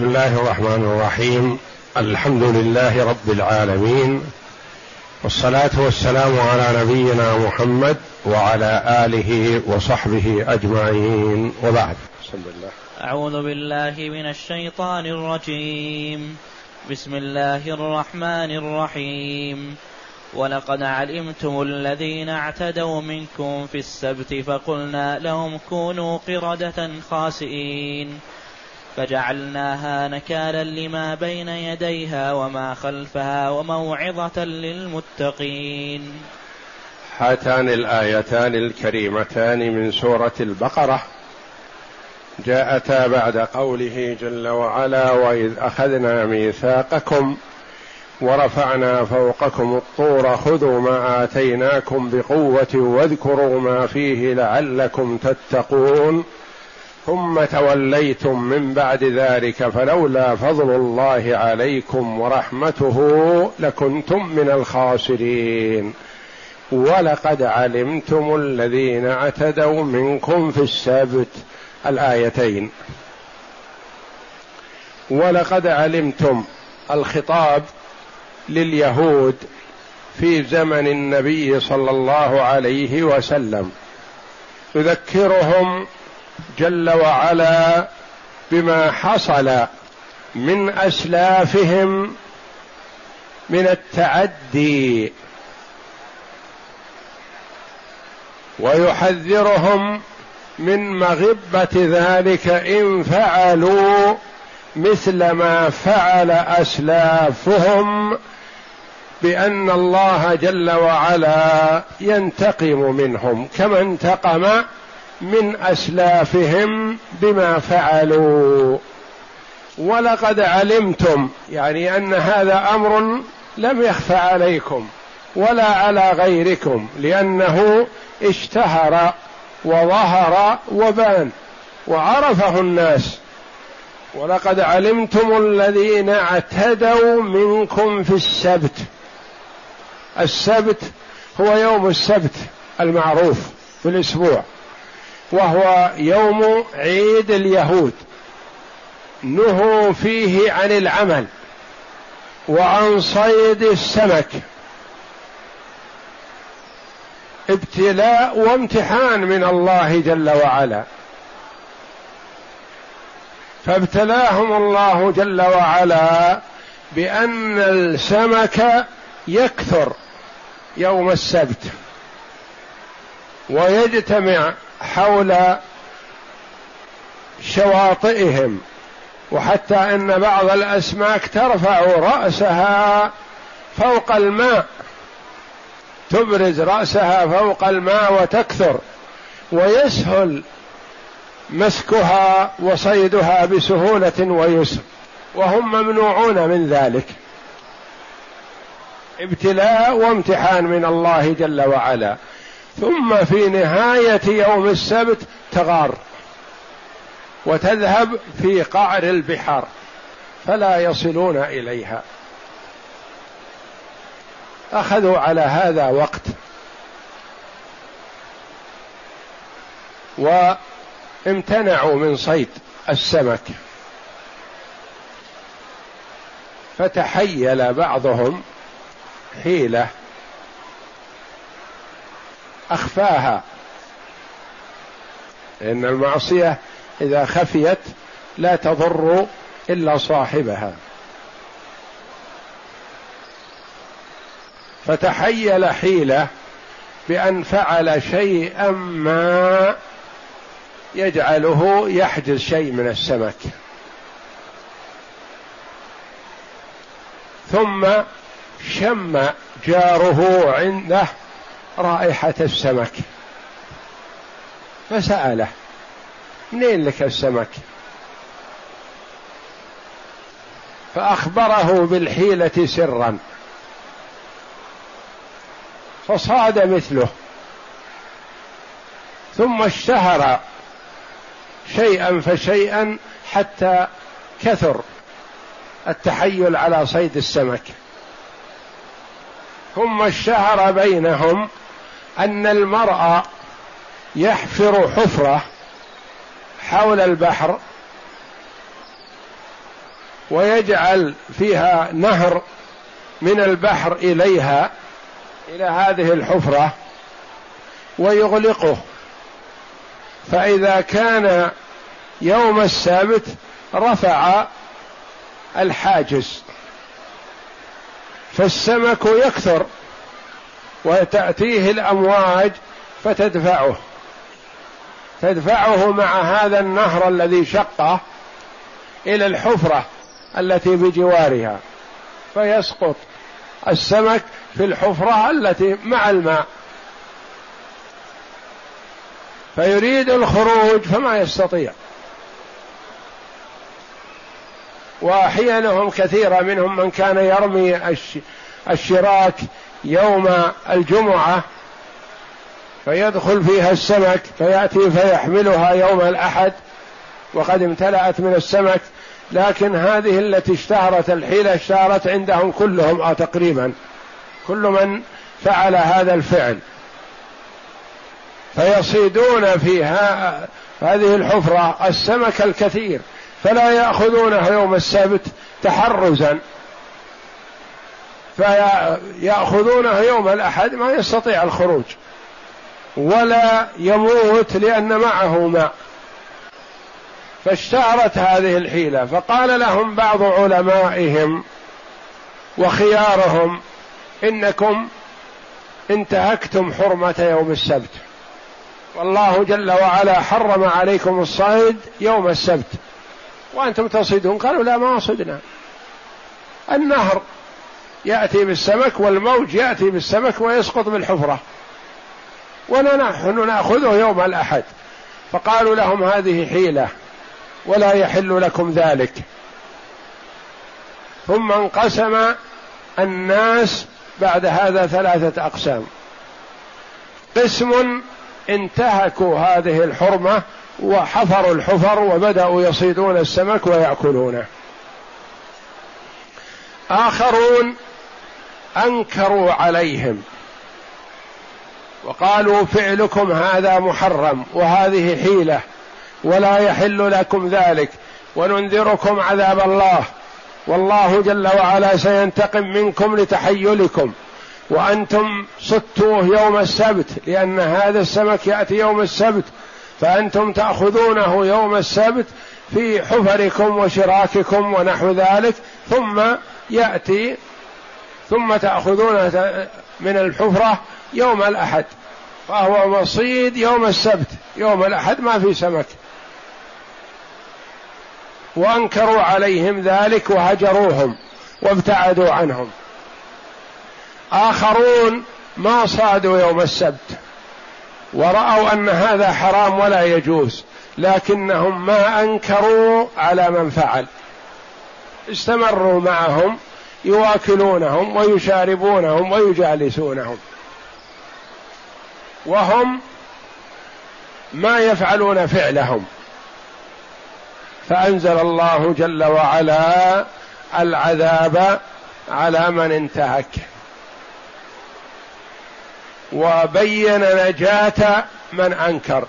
بسم الله الرحمن الرحيم. الحمد لله رب العالمين. والصلاة والسلام على نبينا محمد وعلى آله وصحبه أجمعين. وبعد. بسم الله أعوذ بالله من الشيطان الرجيم. بسم الله الرحمن الرحيم. ولقد علمتم الذين اعتدوا منكم في السبت فقلنا لهم كونوا قردة خاسئين. فجعلناها نكالا لما بين يديها وما خلفها وموعظة للمتقين. هاتان الآيتان الكريمتان من سورة البقرة. جاءتا بعد قوله جل وعلا وإذ أخذنا ميثاقكم ورفعنا فوقكم الطور خذوا ما آتيناكم بقوة واذكروا ما فيه لعلكم تتقون ثم توليتم من بعد ذلك فلولا فضل الله عليكم ورحمته لكنتم من الخاسرين. ولقد علمتم الذين اعتدوا منكم في السبت الآيتين. ولقد علمتم الخطاب لليهود في زمن النبي صلى الله عليه وسلم. يذكرهم جل وعلا بما حصل من أسلافهم من التعدي. ويحذرهم من مغبة ذلك إن فعلوا مثل ما فعل أسلافهم بأن الله جل وعلا ينتقم منهم كما انتقم من أسلافهم بما فعلوا. ولقد علمتم يعني أن هذا أمر لم يخف عليكم ولا على غيركم لأنه اشتهر وظهر وبان وعرفه الناس. ولقد علمتم الذين اعتدوا منكم في السبت. السبت هو يوم السبت المعروف في الأسبوع. وهو يوم عيد اليهود. نهوا فيه عن العمل وعن صيد السمك. ابتلاء وامتحان من الله جل وعلا. فابتلاهم الله جل وعلا بأن السمك يكثر يوم السبت. ويجتمع حول شواطئهم وحتى أن بعض الاسماك ترفع رأسها فوق الماء تبرز رأسها فوق الماء وتكثر ويسهل مسكها وصيدها بسهولة ويسر وهم ممنوعون من ذلك. ابتلاء وامتحان من الله جل وعلا. ثم في نهاية يوم السبت تغار وتذهب في قعر البحار فلا يصلون إليها. أخذوا على هذا وقت وامتنعوا من صيد السمك. فتحيل بعضهم حيلة أخفاها. لأن المعصية إذا خفيت لا تضر إلا صاحبها. فتحيل حيلة بأن فعل شيئا ما يجعله يحجز شيء من السمك. ثم شم جاره عنده رائحة السمك. فسأله منين لك السمك؟ فأخبره بالحيلة سرا. فصاد مثله. ثم اشتهر شيئا فشيئا حتى كثر التحيل على صيد السمك. ثم اشتهر بينهم أن المرء يحفر حفرة حول البحر ويجعل فيها نهر من البحر إليها إلى هذه الحفرة ويغلقه. فإذا كان يوم السبت رفع الحاجز فالسمك يكثر. وتأتيه الأمواج فتدفعه. تدفعه مع هذا النهر الذي شقه إلى الحفرة التي بجوارها فيسقط السمك في الحفرة التي مع الماء. فيريد الخروج فما يستطيع. وأحيانهم كثيرة منهم من كان يرمي الشراك يوم الجمعة فيدخل فيها السمك فيأتي فيحملها يوم الأحد وقد امتلأت من السمك. لكن هذه التي اشتهرت الحيلة اشتهرت عندهم كلهم أو تقريبا. كل من فعل هذا الفعل. فيصيدون فيها هذه الحفرة السمك الكثير. فلا يأخذونه يوم السبت تحرزا. فيأخذونه يوم الأحد ما يستطيع الخروج ولا يموت لأن معه ماء. فاشتهرت هذه الحيلة فقال لهم بعض علمائهم وخيارهم إنكم انتهكتم حرمة يوم السبت. والله جل وعلا حرم عليكم الصيد يوم السبت. وأنتم تصيدون؟ قالوا لا ما صدنا. النهر يأتي بالسمك والموج يأتي بالسمك ويسقط بالحفرة. ونحن نأخذه يوم الأحد. فقالوا لهم هذه حيلة ولا يحل لكم ذلك. ثم انقسم الناس بعد هذا ثلاثة أقسام. قسم انتهكوا هذه الحرمة وحفروا الحفر وبدأوا يصيدون السمك ويأكلونه. آخرون أنكروا عليهم. وقالوا فعلكم هذا محرم وهذه حيلة ولا يحل لكم ذلك وننذركم عذاب الله. والله جل وعلا سينتقم منكم لتحيلكم. وأنتم صدتوه يوم السبت لأن هذا السمك يأتي يوم السبت. فأنتم تأخذونه يوم السبت في حفركم وشراككم ونحو ذلك ثم يأتي ثم تاخذونه من الحفرة يوم الأحد فهو مصيد يوم السبت يوم الأحد ما في سمك. وأنكروا عليهم ذلك وهجروهم وابتعدوا عنهم. آخرون ما صادوا يوم السبت ورأوا أن هذا حرام ولا يجوز لكنهم ما أنكروا على من فعل. استمروا معهم يواكلونهم ويشاربونهم ويجالسونهم. وهم ما يفعلون فعلهم. فأنزل الله جل وعلا العذاب على من انتهك. وبين نجاة من أنكر.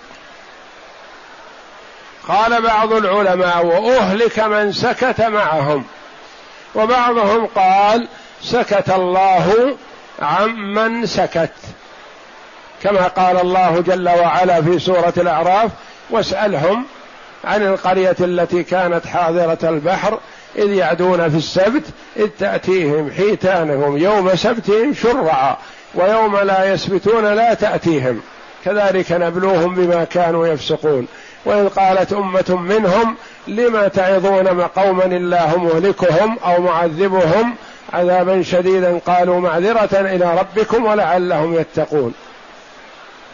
قال بعض العلماء وأهلك من سكت معهم. وبعضهم قال سكت الله عمن سكت. كما قال الله جل وعلا في سورة الأعراف واسألهم عن القرية التي كانت حاضرة البحر إذ يعدون في السبت إذ تأتيهم حيتانهم يوم سبتهم شرعا ويوم لا يسبتون لا تأتيهم. كذلك نبلوهم بما كانوا يفسقون. وإذ قالت أمة منهم لما تعظون قوما الله مهلكهم أو معذبهم عذابا شديدا قالوا معذرة إلى ربكم ولعلهم يتقون.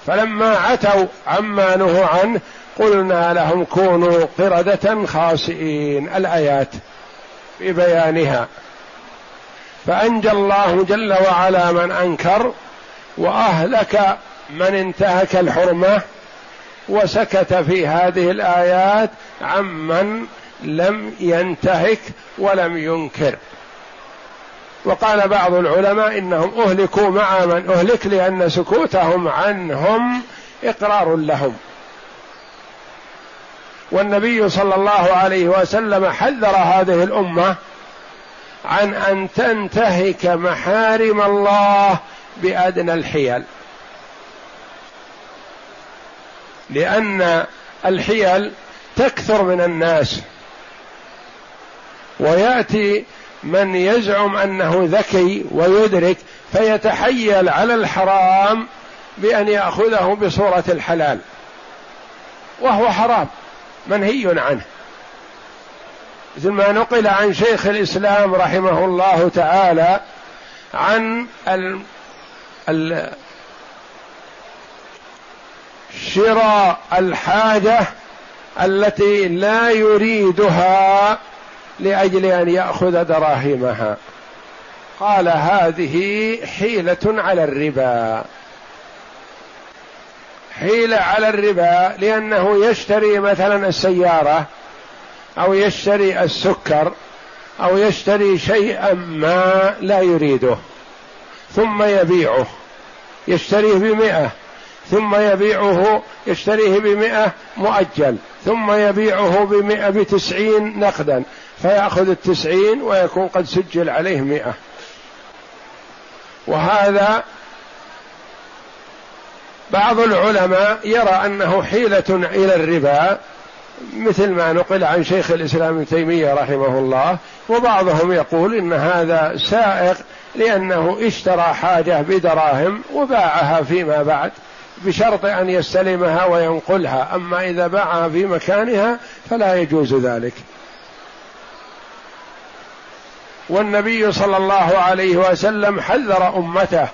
فلما عتوا عما نهوا عنه قلنا لهم كونوا قردة خاسئين. الآيات في بيانها. فأنجى الله جل وعلا من أنكر وأهلك من انتهك الحرمة وسكت في هذه الآيات عمن لم ينتهك ولم ينكر. وقال بعض العلماء إنهم أهلكوا مع من أهلك لأن سكوتهم عنهم إقرار لهم. والنبي صلى الله عليه وسلم حذر هذه الأمة عن أن تنتهك محارم الله بأدنى الحيل. لأن الحيل تكثر من الناس. ويأتي من يزعم أنه ذكي ويدرك فيتحيل على الحرام بأن يأخذه بصورة الحلال. وهو حرام منهي عنه. مثل ما نقل عن شيخ الإسلام رحمه الله تعالى عن شراء الحاجة التي لا يريدها لأجل أن يأخذ دراهمها. قال هذه حيلة على الربا. حيلة على الربا لأنه يشتري مثلا السيارة أو يشتري السكر أو يشتري شيئا ما لا يريده ثم يبيعه يشتريه بمئة ثم يبيعه يشتريه بمئة مؤجل ثم يبيعه بمئة بتسعين نقدا فيأخذ التسعين ويكون قد سجل عليه مئة. وهذا بعض العلماء يرى أنه حيلة إلى الربا مثل ما نقل عن شيخ الإسلام ابن تيمية رحمه الله وبعضهم يقول إن هذا سائق لأنه اشترى حاجة بدراهم وباعها فيما بعد. بشرط أن يستلمها وينقلها. أما إذا باعها في مكانها فلا يجوز ذلك. والنبي صلى الله عليه وسلم حذر أمته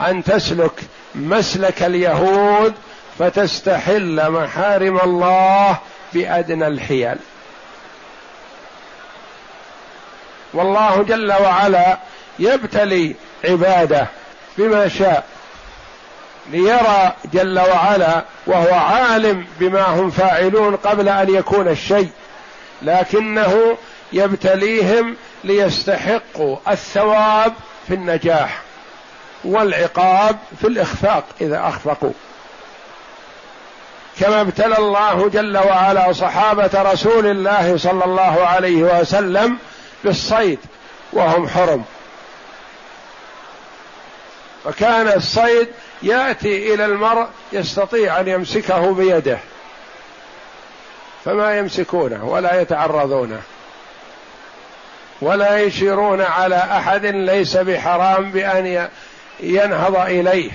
أن تسلك مسلك اليهود فتستحل محارم الله بأدنى الحيل. والله جل وعلا يبتلي عباده بما شاء. ليرى جل وعلا وهو عالم بما هم فاعلون قبل أن يكون الشيء. لكنه يبتليهم ليستحقوا الثواب في النجاح والعقاب في الإخفاق إذا أخفقوا. كما ابتلى الله جل وعلا صحابة رسول الله صلى الله عليه وسلم بالصيد وهم حرم. فكان الصيد يأتي إلى المرء يستطيع أن يمسكه بيده. فما يمسكونه ولا يتعرضونه. ولا يشيرون على أحد ليس بحرام بأن ينهض إليه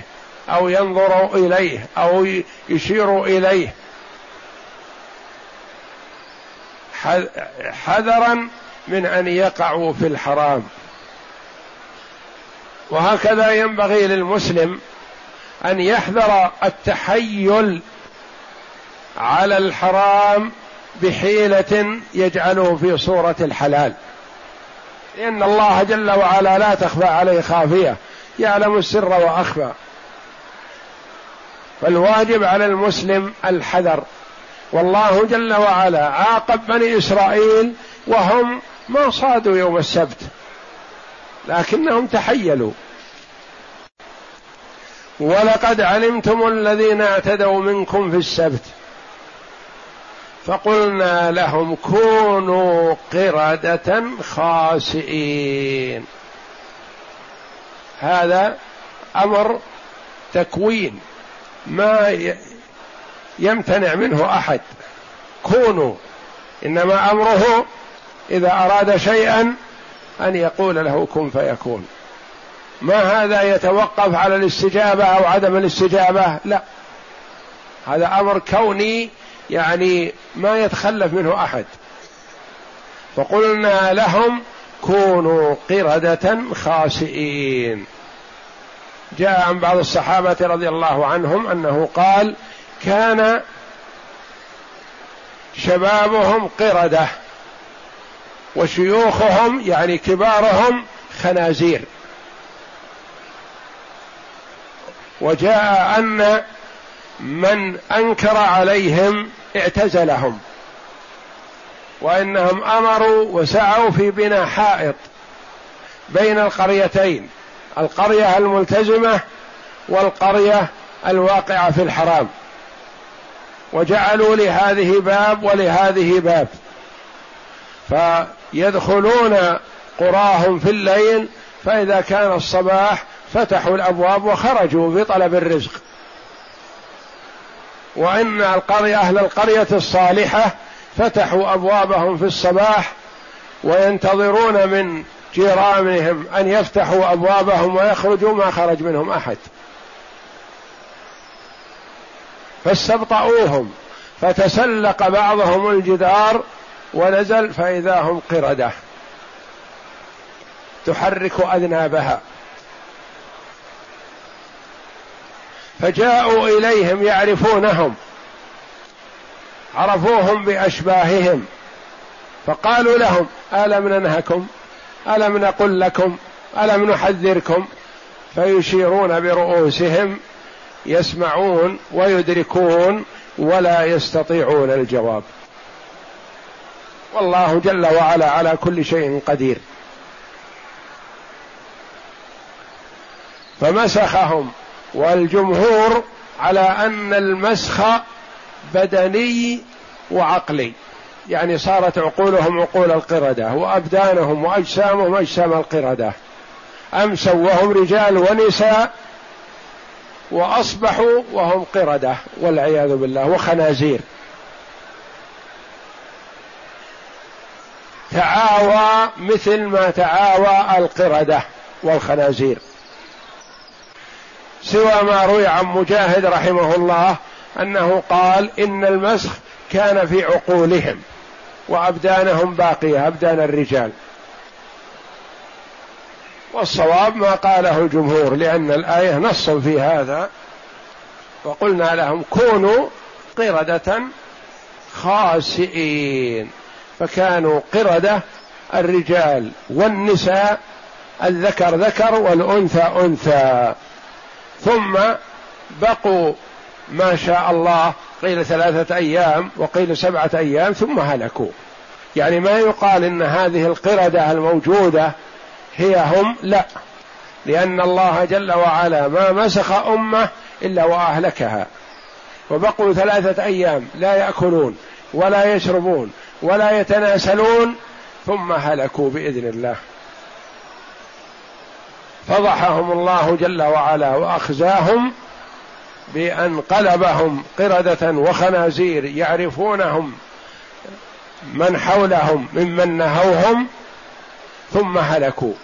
أو ينظر إليه أو يشير إليه. حذرا من أن يقعوا في الحرام. وهكذا ينبغي للمسلم أن يحذر التحيل على الحرام بحيلة يجعله في صورة الحلال. لأن الله جل وعلا لا تخفى عليه خافية يعلم السر وأخفى. فالواجب على المسلم الحذر. والله جل وعلا عاقب بني إسرائيل وهم ما صادوا يوم السبت. لكنهم تحيلوا. ولقد علمتم الذين اعتدوا منكم في السبت. فقلنا لهم كونوا قردة خاسئين. هذا أمر تكوين ما يمتنع منه أحد. كونوا. إنما أمره إذا أراد شيئا أن يقول له كن فيكون. ما هذا يتوقف على الاستجابة أو عدم الاستجابة؟ لا. هذا أمر كوني يعني ما يتخلف منه أحد. فقلنا لهم كونوا قردة خاسئين. جاء عن بعض الصحابة رضي الله عنهم أنه قال كان شبابهم قردة. وشيوخهم يعني كبارهم خنازير. وجاء أن من أنكر عليهم اعتزلهم وإنهم أمروا وسعوا في بناء حائط بين القريتين القرية الملتزمة والقرية الواقعة في الحرام. وجعلوا لهذه باب ولهذه باب. فيدخلون قراهم في الليل فإذا كان الصباح فتحوا الأبواب وخرجوا بطلب الرزق. وإن القرية أهل القرية الصالحة فتحوا أبوابهم في الصباح وينتظرون من جيرانهم أن يفتحوا أبوابهم ويخرجوا ما خرج منهم أحد. فاستبطؤوهم فتسلق بعضهم الجدار ونزل فإذا هم قردة. تحرك أذنابها. فجاءوا إليهم يعرفونهم. عرفوهم بأشباههم. فقالوا لهم ألم ننهكم؟ ألم نقل لكم؟ ألم نحذركم؟ فيشيرون برؤوسهم يسمعون ويدركون ولا يستطيعون الجواب. والله جل وعلا على كل شيء قدير. فمسخهم والجمهور على أن المسخ بدني وعقلي. يعني صارت عقولهم عقول القردة وأبدانهم وأجسامهم أجسام القردة. أمسوا وهم رجال ونساء وأصبحوا وهم قردة والعياذ بالله وخنازير. تعاوى مثل ما تعاوى القردة والخنازير. سوى ما روي عن مجاهد رحمه الله أنه قال إن المسخ كان في عقولهم وأبدانهم باقية أبدان الرجال. والصواب ما قاله الجمهور لأن الآية نص في هذا. وقلنا لهم كونوا قردة خاسئين. فكانوا قردة الرجال والنساء الذكر ذكر والأنثى أنثى. ثم بقوا ما شاء الله قيل ثلاثة أيام وقيل سبعة أيام ثم هلكوا. يعني ما يقال إن هذه القردة الموجودة هي هم لا. لأن الله جل وعلا ما مسخ أمة إلا وأهلكها. وبقوا ثلاثة أيام لا يأكلون ولا يشربون ولا يتناسلون ثم هلكوا بإذن الله. فضحهم الله جل وعلا وأخزاهم بأن قلبهم قردة وخنازير يعرفونهم من حولهم ممن نهوهم ثم هلكوا.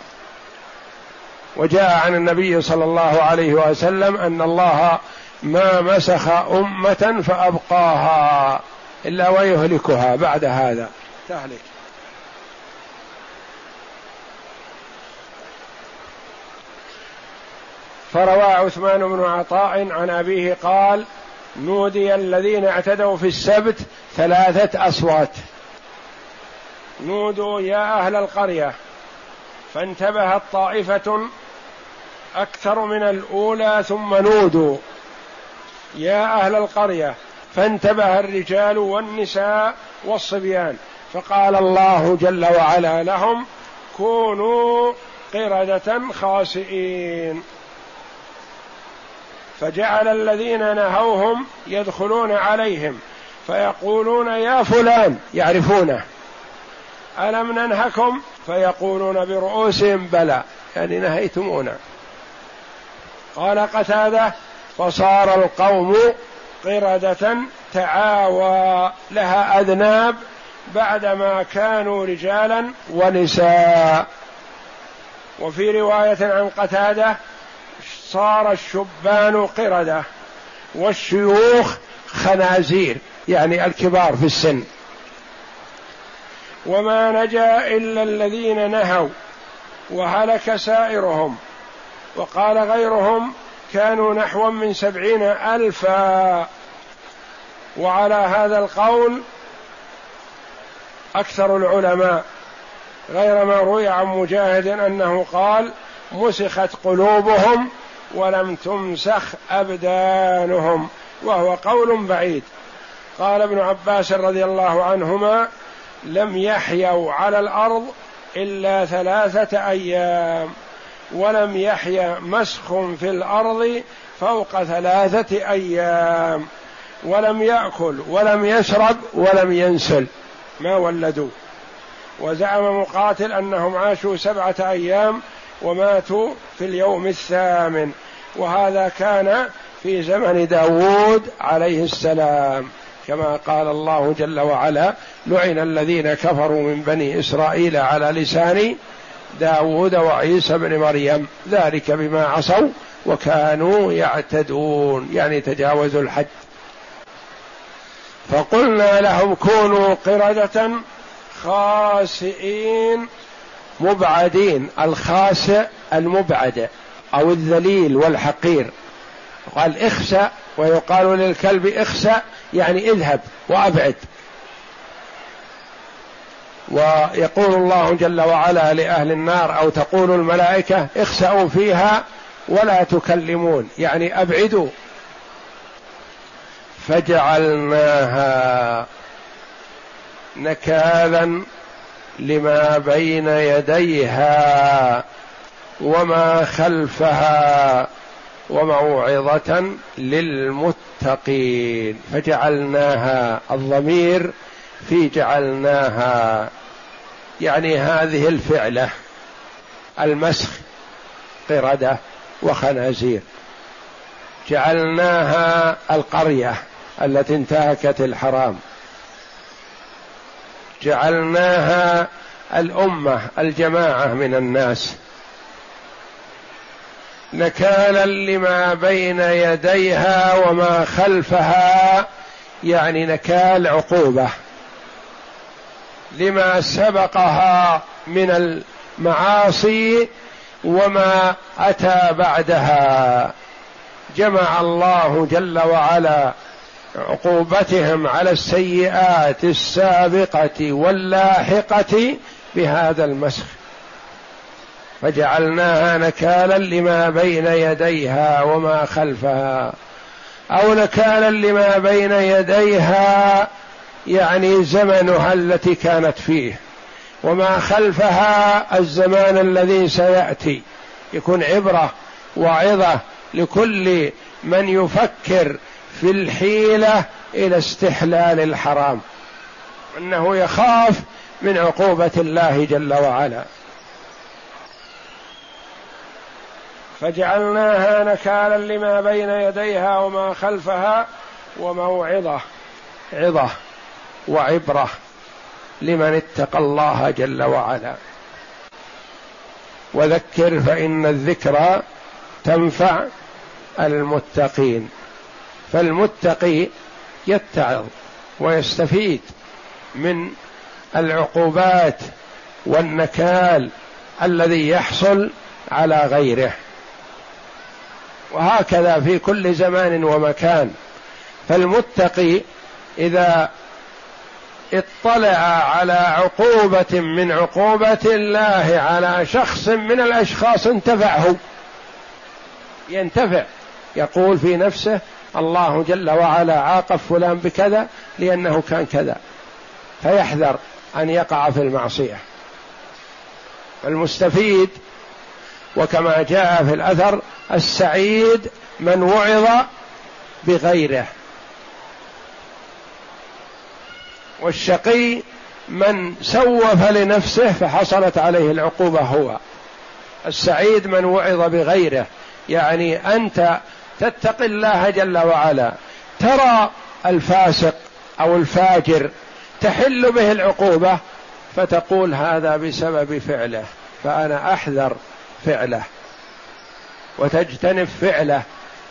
وجاء عن النبي صلى الله عليه وسلم أن الله ما مسخ أمة فأبقاها. إلا ويهلكها بعد هذا. تهلك. فروى عثمان بن عطاء عن أبيه قال نودي الذين اعتدوا في السبت ثلاثة أصوات. نودوا يا أهل القرية. فانتبهت طائفة أكثر من الأولى ثم نودوا. يا أهل القرية فانتبه الرجال والنساء والصبيان فقال الله جل وعلا لهم كونوا قردة خاسئين. فجعل الذين نهوهم يدخلون عليهم فيقولون يا فلان يعرفونه. ألم ننهكم؟ فيقولون برؤوسهم بلى يعني نهيتمونا. قال قتادة فصار القوم قردة تعاوى لها أذناب بعدما كانوا رجالا ونساء. وفي رواية عن قتادة صار الشبان قردة والشيوخ خنازير يعني الكبار في السن. وما نجا إلا الذين نهوا وهلك سائرهم وقال غيرهم كانوا نحوا من سبعين ألفا. وعلى هذا القول أكثر العلماء غير ما روي عن مجاهد أنه قال مسخت قلوبهم ولم تمسخ أبدانهم وهو قول بعيد. قال ابن عباس رضي الله عنهما لم يحيوا على الأرض إلا ثلاثة أيام ولم يحيا مسخ في الأرض فوق ثلاثة أيام. ولم يأكل ولم يشرب ولم ينسل. ما ولدوا. وزعم مقاتل أنهم عاشوا سبعة أيام وماتوا في اليوم الثامن. وهذا كان في زمن داود عليه السلام. كما قال الله جل وعلا لعن الذين كفروا من بني إسرائيل على لسان داود وعيسى بن مريم ذلك بما عصوا وكانوا يعتدون يعني تجاوزوا الحد فقلنا لهم كونوا قردة خاسئين مبعدين الخاسئ المبعد أو الذليل والحقير. قال اخسأ ويقال للكلب اخسأ يعني اذهب وأبعد. ويقول الله جل وعلا لأهل النار أو تقول الملائكة اخسأوا فيها ولا تكلمون يعني أبعدوا. فجعلناها نكالا لما بين يديها وما خلفها وموعظة للمتقين. فجعلناها الضمير في جعلناها يعني هذه الفعلة المسخ قردة وخنازير. جعلناها القرية التي انتهكت الحرام. جعلناها الأمة الجماعة من الناس. نكالا لما بين يديها وما خلفها يعني نكال عقوبة. لما سبقها من المعاصي وما أتى بعدها. جمع الله جل وعلا عقوبتهم على السيئات السابقة واللاحقة بهذا المسخ. فجعلناها نكالا لما بين يديها وما خلفها أو نكالا لما بين يديها يعني زمنها التي كانت فيه وما خلفها الزمان الذي سيأتي. يكون عبرة وعظه لكل من يفكر في الحيلة إلى استحلال الحرام انه يخاف من عقوبة الله جل وعلا. فجعلناها نكالا لما بين يديها وما خلفها وموعظة عظة. وعبرة لمن اتقى الله جل وعلا. وذكر فإن الذكرى تنفع المتقين. فالمتقي يتعظ ويستفيد من العقوبات والنكال الذي يحصل على غيره. وهكذا في كل زمان ومكان. فالمتقي إذا اطلع على عقوبة من عقوبة الله على شخص من الأشخاص انتفعه. ينتفع. يقول في نفسه الله جل وعلا عاقب فلان بكذا لأنه كان كذا. فيحذر أن يقع في المعصية. المستفيد وكما جاء في الأثر السعيد من وعظ بغيره. والشقي من سوف لنفسه فحصلت عليه العقوبة هو. السعيد من وعظ بغيره. يعني أنت تتقي الله جل وعلا. ترى الفاسق أو الفاجر تحل به العقوبة فتقول هذا بسبب فعله. فأنا أحذر فعله. وتجتنب فعله.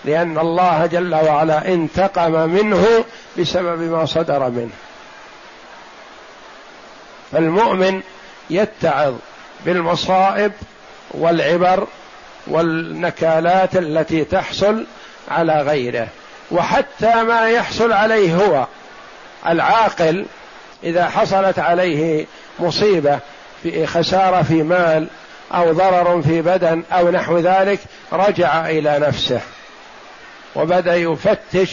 لأن الله جل وعلا انتقم منه بسبب ما صدر منه. فالمؤمن يتعظ بالمصائب والعبر والنكالات التي تحصل على غيره. وحتى ما يحصل عليه هو العاقل إذا حصلت عليه مصيبة في خسارة في مال أو ضرر في بدن أو نحو ذلك رجع إلى نفسه وبدأ يفتش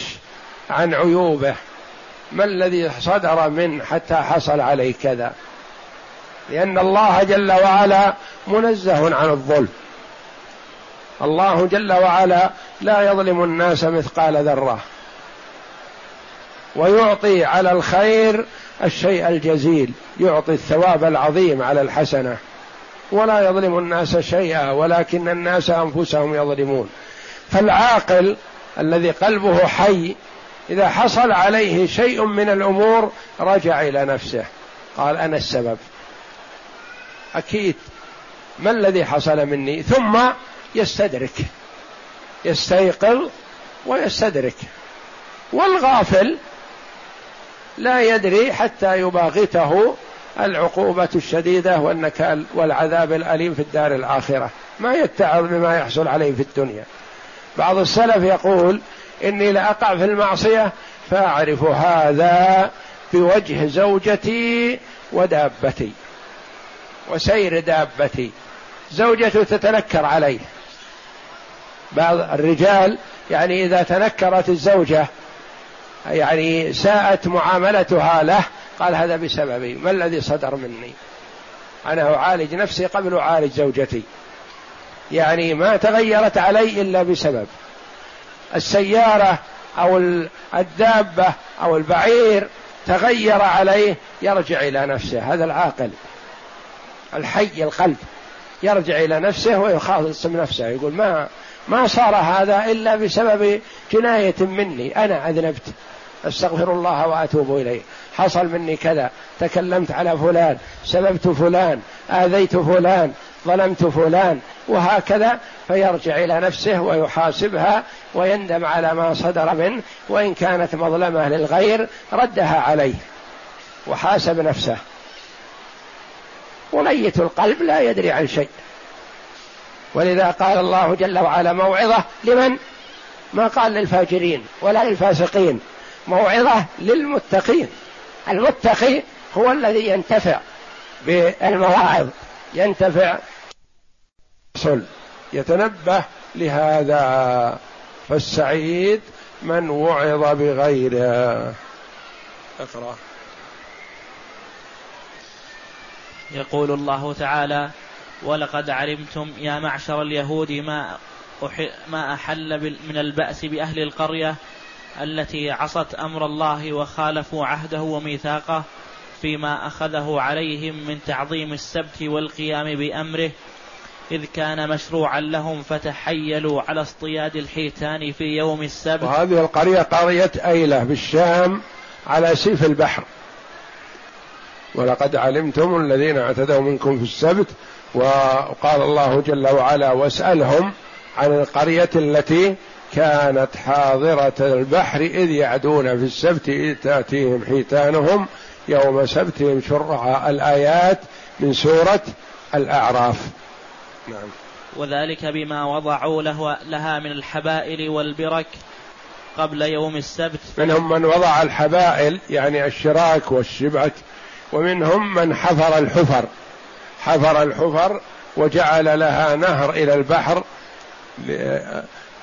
عن عيوبه. ما الذي صدر منه حتى حصل عليه كذا؟ لأن الله جل وعلا منزه عن الظلم. الله جل وعلا لا يظلم الناس مثقال ذرة. ويعطي على الخير الشيء الجزيل يعطي الثواب العظيم على الحسنة. ولا يظلم الناس شيئا ولكن الناس أنفسهم يظلمون. فالعاقل الذي قلبه حي إذا حصل عليه شيء من الأمور رجع إلى نفسه. قال أنا السبب. أكيد. ما الذي حصل مني؟ ثم يستدرك. يستيقظ ويستدرك. والغافل لا يدري حتى يباغته العقوبة الشديدة والنكال والعذاب الأليم في الدار الآخرة. ما يتعظ بما يحصل عليه في الدنيا. بعض السلف يقول إني لأقع في المعصية فأعرف هذا بوجه زوجتي ودابتي. وسير دابتي. زوجته تتنكر عليه. بعض الرجال يعني إذا تنكرت الزوجة يعني ساءت معاملتها له قال هذا بسببي ما الذي صدر مني؟ أنا أعالج نفسي قبل أعالج زوجتي. يعني ما تغيرت علي إلا بسبب. السيارة أو الدابة أو البعير تغير عليه يرجع إلى نفسه. هذا العاقل. الحي القلب يرجع إلى نفسه ويخاصم نفسه. يقول ما ما صار هذا إلا بسبب جناية مني. أنا أذنبت. أستغفر الله وأتوب إليه. حصل مني كذا. تكلمت على فلان. سببت فلان. آذيت فلان. ظلمت فلان. وهكذا فيرجع إلى نفسه ويحاسبها ويندم على ما صدر منه. وإن كانت مظلمة للغير ردها عليه. وحاسب نفسه. وميت القلب لا يدري عن شيء. ولذا قال الله جل وعلا موعظة لمن؟ ما قال للفاجرين ولا للفاسقين. موعظة للمتقين. المتقي هو الذي ينتفع بالمواعظ. ينتفع صل يتنبه لهذا. فالسعيد من وعظ بغيره. اقرأ. يقول الله تعالى ولقد علمتم يا معشر اليهود ما ما أحل من البأس بأهل القرية التي عصت أمر الله وخالفوا عهده وميثاقه فيما أخذه عليهم من تعظيم السبت والقيام بأمره إذ كان مشروعا لهم فتحيلوا على اصطياد الحيتان في يوم السبت. وهذه القرية قرية أيلة بالشام على سيف البحر. ولقد علمتم الذين اعتدوا منكم في السبت وقال الله جل وعلا واسألهم عن القرية التي كانت حاضرة البحر إذ يعدون في السبت إذ تأتيهم حيتانهم يوم سبتهم شرعا الآيات من سورة الأعراف. نعم. وذلك بما وضعوا له لها من الحبائل والبرك قبل يوم السبت. منهم من وضع الحبائل يعني الشراك والشبك ومنهم من حفر الحفر. حفر الحفر وجعل لها نهر إلى البحر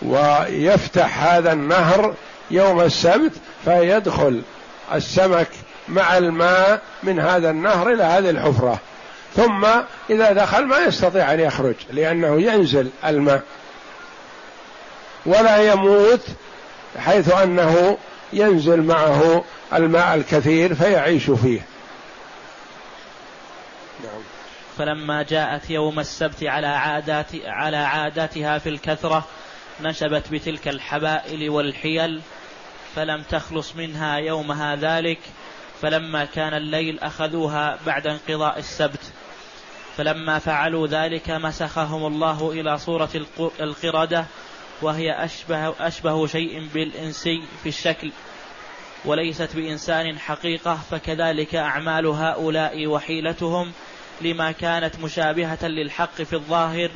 ويفتح هذا النهر يوم السبت فيدخل السمك مع الماء من هذا النهر إلى هذه الحفرة. ثم إذا دخل ما يستطيع أن يخرج لأنه ينزل الماء. ولا يموت حيث أنه ينزل معه الماء الكثير فيعيش فيه نعم. فلما جاءت يوم السبت على عادات على عاداتها في الكثرة نشبت بتلك الحبائل والحيل فلم تخلص منها يومها ذلك فلما كان الليل أخذوها بعد انقضاء السبت. فلما فعلوا ذلك مسخهم الله إلى صورة القردة وهي أشبه, أشبه شيء بالإنسي في الشكل وليست بإنسان حقيقة فكذلك أعمال هؤلاء وحيلتهم لما كانت مشابهة للحق في الظاهر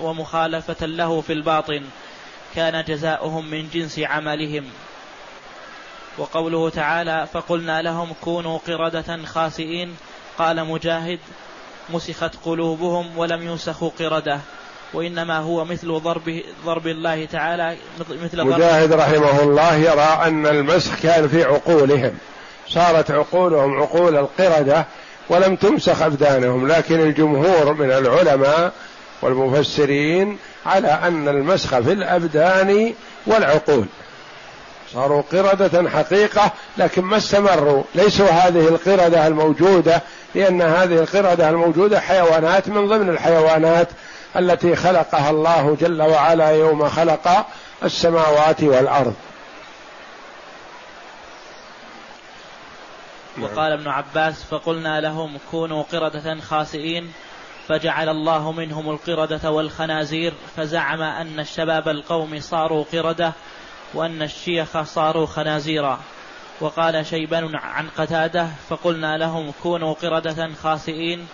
ومخالفة له في الباطن كان جزاؤهم من جنس عملهم. وقوله تعالى فقلنا لهم كونوا قردة خاسئين قال مجاهد مسخت قلوبهم ولم ينسخوا قردة وإنما هو مثل ضرب ضرب الله تعالى مثل مجاهد رحمه الله يرى أن المسخ كان في عقولهم. صارت عقولهم عقول القردة ولم تمسخ أبدانهم لكن الجمهور من العلماء والمفسرين على أن المسخ في الأبدان والعقول. صاروا قردة حقيقة لكن ما استمروا؟ ليسوا هذه القردة الموجودة لأن هذه القردة الموجودة حيوانات من ضمن الحيوانات التي خلقها الله جل وعلا يوم خلق السماوات والأرض. وقال ابن عباس فقلنا لهم كونوا قردة خاسئين فجعل الله منهم القردة والخنازير فزعم أن الشباب القوم صاروا قردة وأن الشيخ صاروا خنازيرا. وقال شيبان عن قتادة فقلنا لهم كونوا قردة خاسئين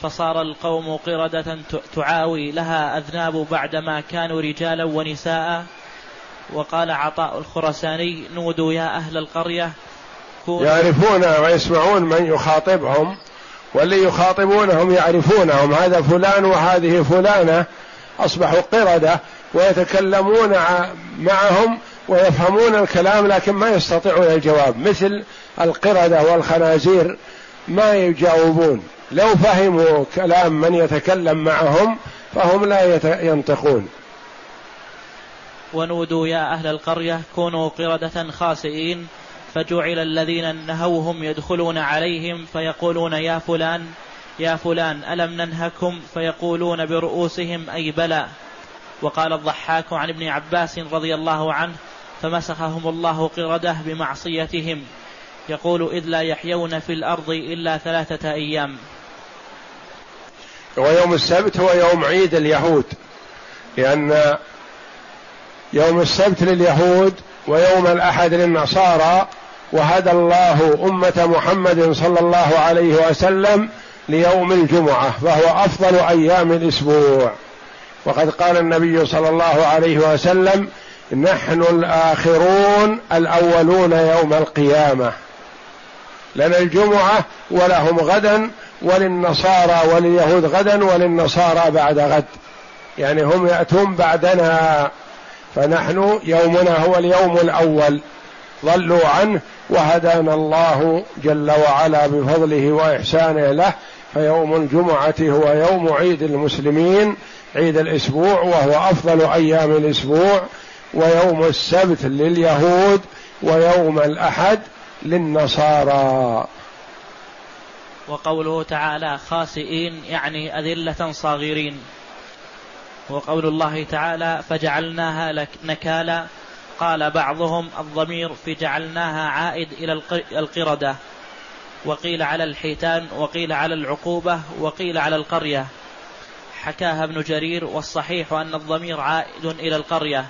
فصار القوم قردة تعاوي لها أذناب بعدما كانوا رجالا ونساء. وقال عطاء الخرساني نودوا يا أهل القرية يعرفون. ويسمعون من يخاطبهم واللي يخاطبونهم يعرفونهم. هذا فلان وهذه فلانة. أصبحوا قردة ويتكلمون معهم ويفهمون الكلام لكن ما يستطيعون الجواب. مثل القردة والخنازير ما يجاوبون. لو فهموا كلام من يتكلم معهم فهم لا ينطقون. ونودوا يا أهل القرية كونوا قردة خاسئين. فجعل الذين نهوهم يدخلون عليهم فيقولون يا فلان يا فلان ألم ننهكم؟ فيقولون برؤوسهم أي بلى. وقال الضحاك عن ابن عباس رضي الله عنه فمسخهم الله قردة بمعصيتهم. يقول إذ لا يحيون في الأرض إلا ثلاثة أيام. ويوم السبت هو يوم عيد اليهود لأن يوم السبت لليهود ويوم الأحد للنصارى وهدى الله أمة محمد صلى الله عليه وسلم ليوم الجمعة فهو أفضل أيام الأسبوع. وقد قال النبي صلى الله عليه وسلم نحن الآخرون الأولون يوم القيامة. لنا الجمعة ولهم غدا وللنصارى ولليهود غدا وللنصارى بعد غد. يعني هم يأتون بعدنا. فنحن يومنا هو اليوم الأول. ضلوا عنه وهدانا الله جل وعلا بفضله وإحسانه له فيوم الجمعة هو يوم عيد المسلمين عيد الأسبوع وهو أفضل أيام الأسبوع ويوم السبت لليهود ويوم الأحد للنصارى. وقوله تعالى خاسئين يعني أذلة صاغرين. وقول الله تعالى فجعلناها نكالا قال بعضهم الضمير في جعلناها عائد إلى القردة. وقيل على الحيتان وقيل على العقوبة وقيل على القرية. حكاها ابن جرير والصحيح أن الضمير عائد إلى القرية.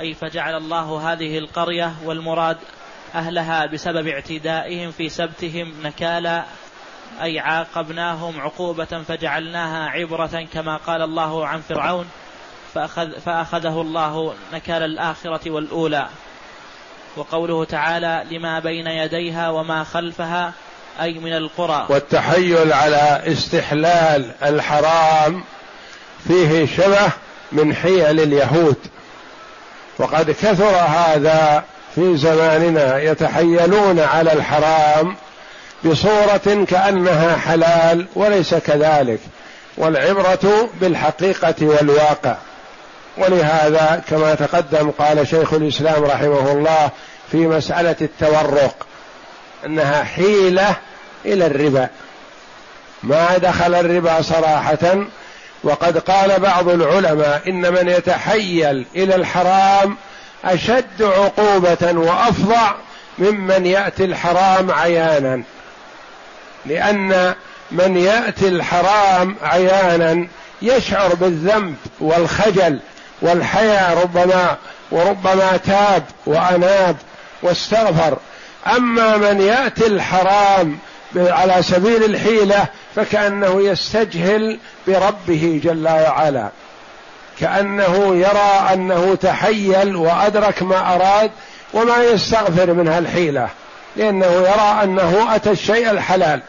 أي فجعل الله هذه القرية والمراد أهلها بسبب اعتدائهم في سبتهم نكالا أي عاقبناهم عقوبة فجعلناها عبرة كما قال الله عن فرعون. فأخذ فأخذه الله نكال الآخرة والأولى. وقوله تعالى لما بين يديها وما خلفها أي من القرى. والتحيل على استحلال الحرام فيه شبه من حيل اليهود. وقد كثر هذا في زماننا يتحيلون على الحرام بصورة كأنها حلال وليس كذلك. والعبرة بالحقيقة والواقع. ولهذا كما تقدم قال شيخ الإسلام رحمه الله في مسألة التورق أنها حيلة إلى الربا. ما دخل الربا صراحة وقد قال بعض العلماء إن من يتحيل إلى الحرام أشد عقوبة وأفظع ممن يأتي الحرام عيانا. لأن من يأتي الحرام عيانا يشعر بالذنب والخجل والحيا ربما وربما تاب وأناب واستغفر. أما من يأتي الحرام على سبيل الحيلة فكأنه يستجهل بربه جل وعلا. كأنه يرى أنه تحيل وأدرك ما أراد وما يستغفر من هالحيله لأنه يرى أنه أتى الشيء الحلال.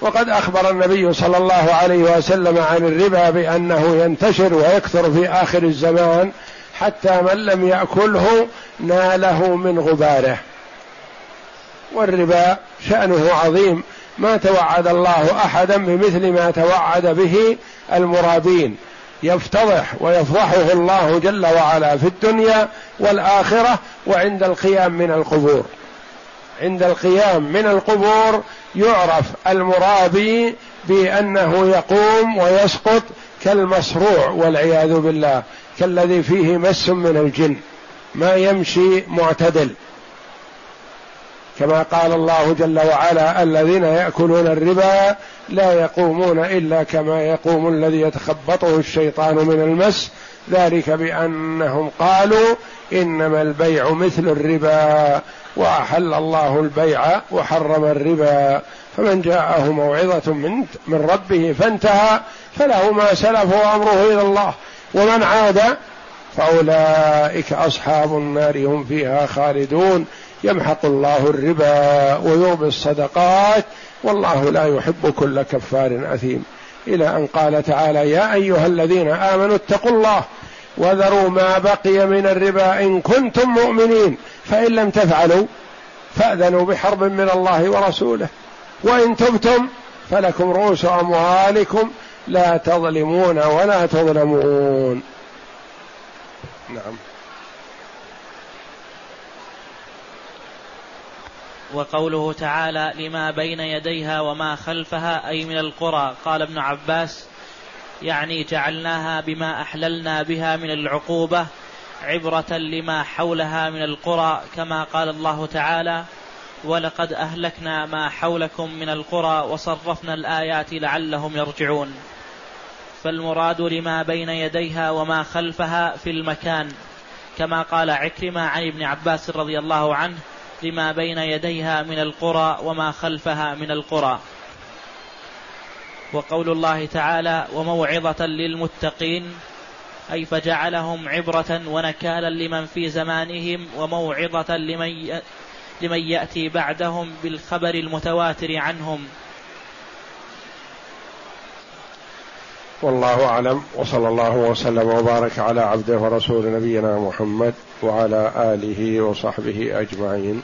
وقد أخبر النبي صلى الله عليه وسلم عن الربا بأنه ينتشر ويكثر في آخر الزمان حتى من لم يأكله ناله من غباره. والربا شأنه عظيم. ما توعد الله أحدا بمثل ما توعد به المرابين. يفتضح ويفضحه الله جل وعلا في الدنيا والآخرة وعند القيام من القبور. عند القيام من القبور يعرف المرابي بأنه يقوم ويسقط كالمصروع والعياذ بالله كالذي فيه مس من الجن ما يمشي معتدل. كما قال الله جل وعلا الذين يأكلون الربا لا يقومون إلا كما يقوم الذي يتخبطه الشيطان من المس. ذلك بأنهم قالوا إنما البيع مثل الربا. وأحل الله البيع وحرم الربا. فمن جاءه موعظة من من ربه فانتهى فله ما سلف وأمره إلى الله. ومن عاد فأولئك أصحاب النار هم فيها خالدون. يمحق الله الربا ويربي الصدقات والله لا يحب كل كفار أثيم. إلى أن قال تعالى يا أيها الذين آمنوا اتقوا الله وذروا ما بقي من الربا إن كنتم مؤمنين. فإن لم تفعلوا فأذنوا بحرب من الله ورسوله. وإن تبتم فلكم رؤوس أموالكم لا تظلمون ولا تظلمون. نعم. وقوله تعالى لما بين يديها وما خلفها أي من القرى. قال ابن عباس يعني جعلناها بما أحللنا بها من العقوبة عبرة لما حولها من القرى كما قال الله تعالى ولقد أهلكنا ما حولكم من القرى وصرفنا الآيات لعلهم يرجعون فالمراد لما بين يديها وما خلفها في المكان كما قال عكرمة عن ابن عباس رضي الله عنه لما بين يديها من القرى وما خلفها من القرى وقول الله تعالى وموعظة للمتقين أي فجعلهم عبرة ونكالا لمن في زمانهم وموعظة لمن لمن يأتي بعدهم بالخبر المتواتر عنهم. والله أعلم وصلى الله وسلم وبارك على عبده ورسول نبينا محمد وعلى آله وصحبه أجمعين.